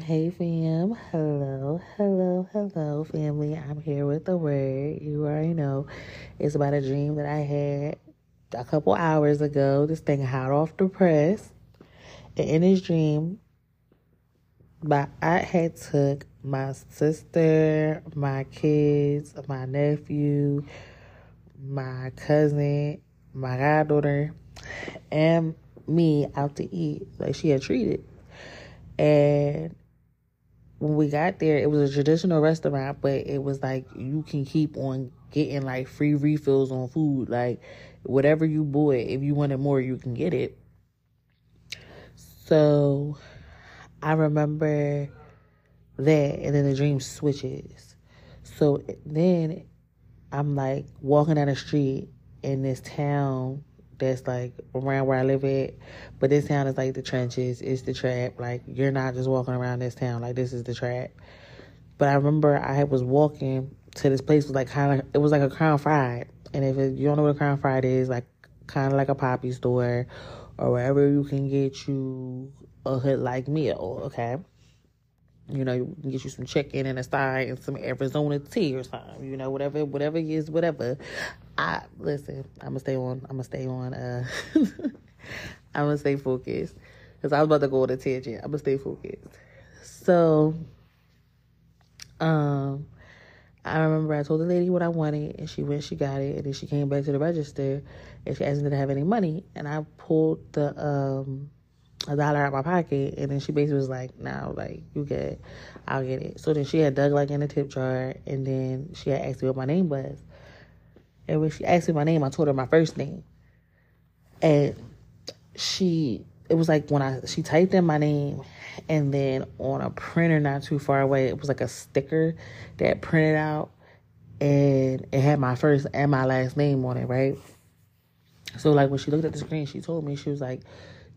Hey fam, hello, hello, hello family. I'm here with the word. You already know it's about a dream that I had a couple hours ago. This thing hot off the press. And in this dream, my I had took my sister, my kids, my nephew, my cousin, my goddaughter, and me out to eat. Like she had treated. And when we got there, it was a traditional restaurant, but it was like you can keep on getting like free refills on food. Like whatever you bought, if you wanted more, you can get it. So I remember that, and then the dream switches. So then I'm like walking down the street in this town that's like around where I live at. But this town is like the trenches, it's the trap. Like you're not just walking around this town, like this is the trap. But I remember I was walking to this place was like kind of it was like a Crown Fried, and if it, you don't know what a Crown Fried is, like kind of like a poppy store or wherever you can get you a hood like meal. Okay. You know, get you some chicken and a side and some Arizona tea or something. You know, whatever, whatever is, whatever. I listen. I'm gonna stay on. I'm gonna stay on. Uh, I'm gonna stay focused because I was about to go on a tangent. I'm gonna stay focused. So, um, I remember I told the lady what I wanted, and she went, she got it, and then she came back to the register, and she asked me I have any money, and I pulled the um a dollar out my pocket, and then she basically was like, "No, like you get, I'll get it." So then she had dug like in the tip jar, and then she had asked me what my name was, and when she asked me my name, I told her my first name, and she it was like when I she typed in my name, and then on a printer not too far away, it was like a sticker that printed out, and it had my first and my last name on it, right? So like when she looked at the screen, she told me she was like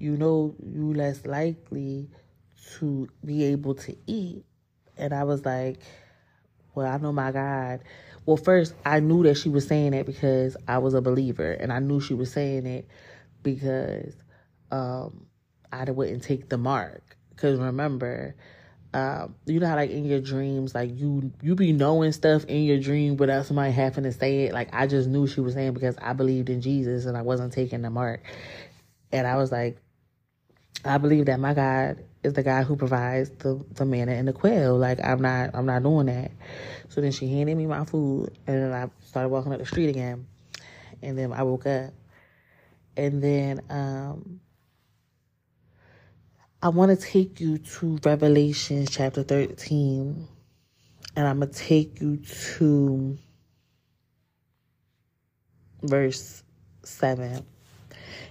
you know you less likely to be able to eat. And I was like, well, I know my God. Well, first, I knew that she was saying that because I was a believer, and I knew she was saying it because um, I wouldn't take the mark. Because remember, um, you know how like in your dreams, like you you be knowing stuff in your dream without somebody having to say it. Like I just knew she was saying because I believed in Jesus and I wasn't taking the mark. And I was like, I believe that my God is the God who provides the, the manna and the quail. Like I'm not I'm not doing that. So then she handed me my food and then I started walking up the street again. And then I woke up. And then um I want to take you to Revelation chapter 13. And I'm to take you to verse 7.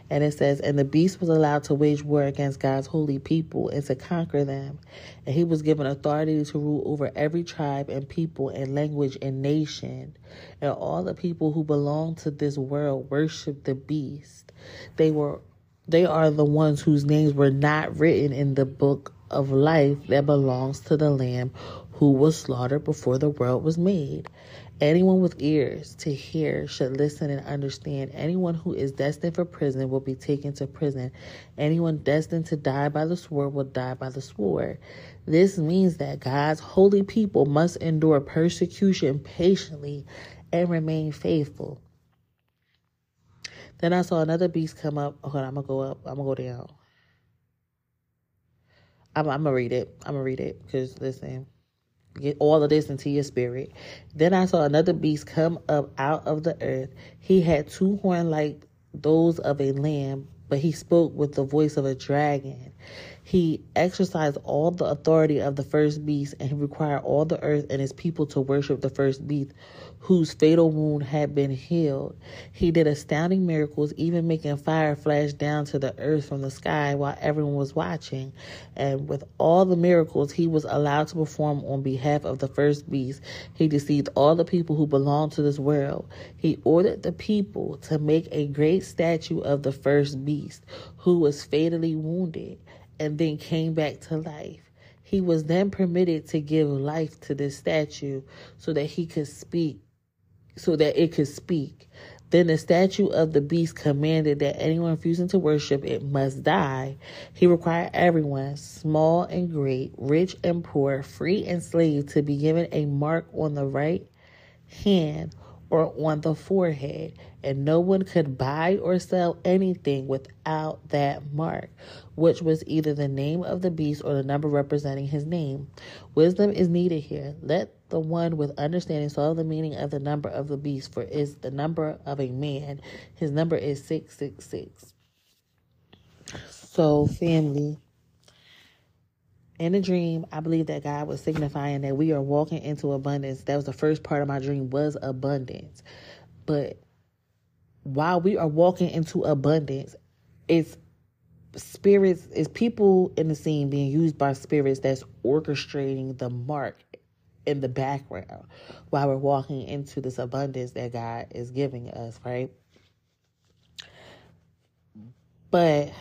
And it says, And the beast was allowed to wage war against God's holy people and to conquer them. And he was given authority to rule over every tribe and people and language and nation. And all the people who belong to this world worship the beast. They were they are the ones whose names were not written in the book of life that belongs to the Lamb who was slaughtered before the world was made. Anyone with ears to hear should listen and understand. Anyone who is destined for prison will be taken to prison. Anyone destined to die by the sword will die by the sword. This means that God's holy people must endure persecution patiently and remain faithful. Then I saw another beast come up. Okay, I'm gonna go up. I'm gonna go down. I'm, I'm gonna read it. I'm gonna read it because listen. Get all of this into your spirit. Then I saw another beast come up out of the earth. He had two horns like those of a lamb, but he spoke with the voice of a dragon. He exercised all the authority of the first beast, and he required all the earth and his people to worship the first beast, whose fatal wound had been healed. He did astounding miracles, even making fire flash down to the earth from the sky while everyone was watching. And with all the miracles he was allowed to perform on behalf of the first beast, he deceived all the people who belonged to this world. He ordered the people to make a great statue of the first beast, who was fatally wounded and then came back to life. He was then permitted to give life to this statue so that he could speak, so that it could speak. Then the statue of the beast commanded that anyone refusing to worship it must die. He required everyone, small and great, rich and poor, free and slave, to be given a mark on the right hand or on the forehead, and no one could buy or sell anything without that mark, which was either the name of the beast or the number representing his name. Wisdom is needed here. Let the one with understanding solve the meaning of the number of the beast, for is the number of a man. His number is 666. So, family, in a dream, I believe that God was signifying that we are walking into abundance. That was the first part of my dream was abundance. But while we are walking into abundance, it's spirits, it's people in the scene being used by spirits that's orchestrating the mark in the background while we're walking into this abundance that God is giving us, right? But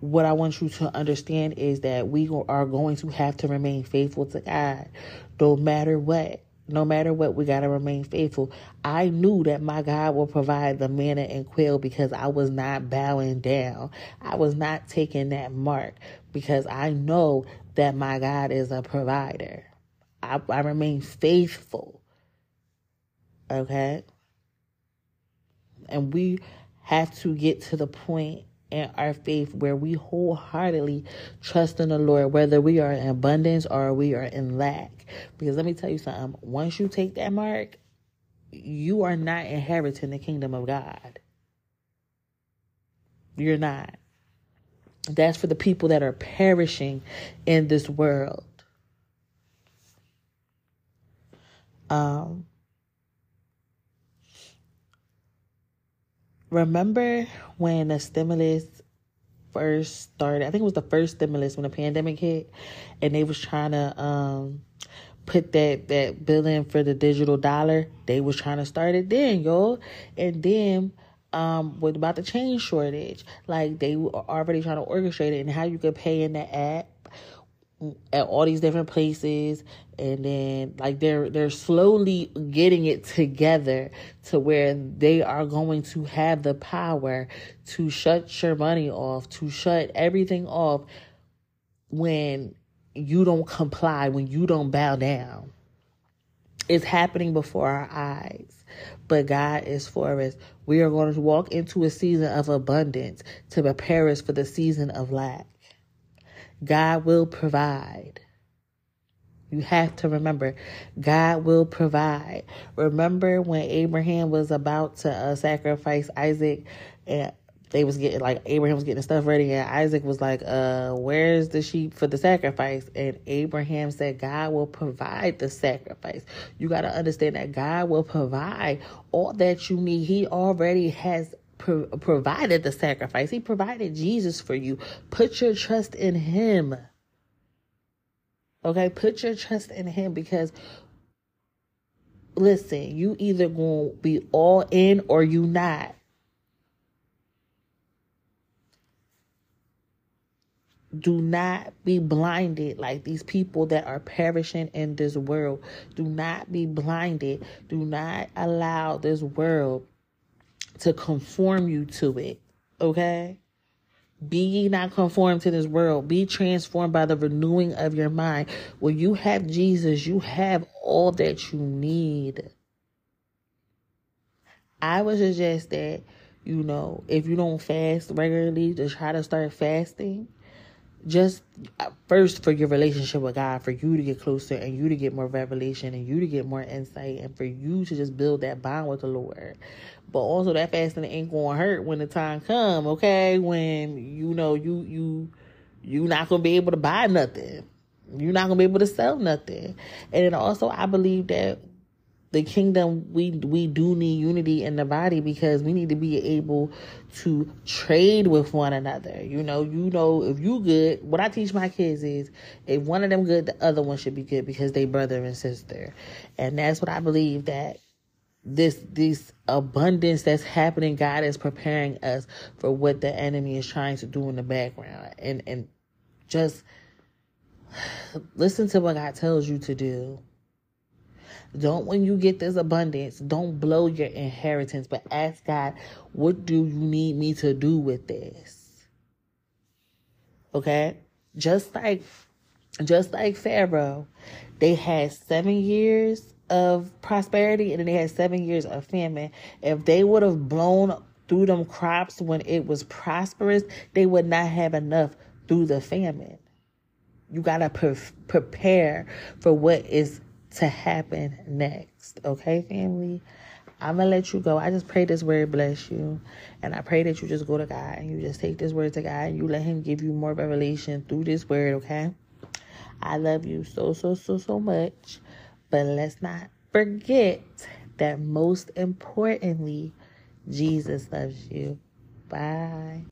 what I want you to understand is that we are going to have to remain faithful to God no matter what. No matter what, we got to remain faithful. I knew that my God will provide the manna and quail because I was not bowing down. I was not taking that mark because I know that my God is a provider. I, I remain faithful. Okay? And we have to get to the point in our faith where we wholeheartedly trust in the Lord, whether we are in abundance or we are in lack. Because let me tell you something once you take that mark, you are not inheriting the kingdom of God. You're not. That's for the people that are perishing in this world. Um, remember when the stimulus first started? I think it was the first stimulus when the pandemic hit, and they was trying to um, put that that bill in for the digital dollar. They was trying to start it then, yo, and then um with about the change shortage like they were already trying to orchestrate it and how you could pay in the app at all these different places and then like they're they're slowly getting it together to where they are going to have the power to shut your money off to shut everything off when you don't comply when you don't bow down. It's happening before our eyes but God is for us. We are going to walk into a season of abundance to prepare us for the season of lack God will provide. You have to remember, God will provide. Remember when Abraham was about to uh, sacrifice Isaac, and they was getting like Abraham was getting stuff ready, and Isaac was like, "Uh, where's the sheep for the sacrifice?" And Abraham said, "God will provide the sacrifice." You got to understand that God will provide all that you need. He already has pro- provided the sacrifice. He provided Jesus for you. Put your trust in Him. Okay, put your trust in Him because listen, you either gonna be all in or you not. Do not be blinded like these people that are perishing in this world. Do not be blinded. Do not allow this world to conform you to it. Okay? Be ye not conformed to this world. Be transformed by the renewing of your mind. When you have Jesus, you have all that you need. I would suggest that, you know, if you don't fast regularly, to try to start fasting just uh, first for your relationship with God, for you to get closer and you to get more revelation and you to get more insight and for you to just build that bond with the Lord. But also that fasting ain't gonna hurt when the time come, okay? When you know you you you not gonna be able to buy nothing. You're not gonna be able to sell nothing. And then also I believe that the kingdom we we do need unity in the body because we need to be able to trade with one another. You know you know if you good what i teach my kids is if one of them good the other one should be good because they brother and sister. And that's what i believe that this this abundance that's happening god is preparing us for what the enemy is trying to do in the background. And and just listen to what god tells you to do Don't, when you get this abundance, don't blow your inheritance, but ask God, what do you need me to do with this? Okay? Just like, just like Pharaoh, they had seven years of prosperity and then they had seven years of famine. If they would have blown through them crops when it was prosperous, they would not have enough through the famine. You got to pre- prepare for what is to happen next. Okay, family? I'm going to let you go. I just pray this word bless you. And I pray that you just go to God and you just take this word to God and you let Him give you more revelation through this word, okay? I love you so, so, so, so much. But let's not forget that most importantly, Jesus loves you. Bye.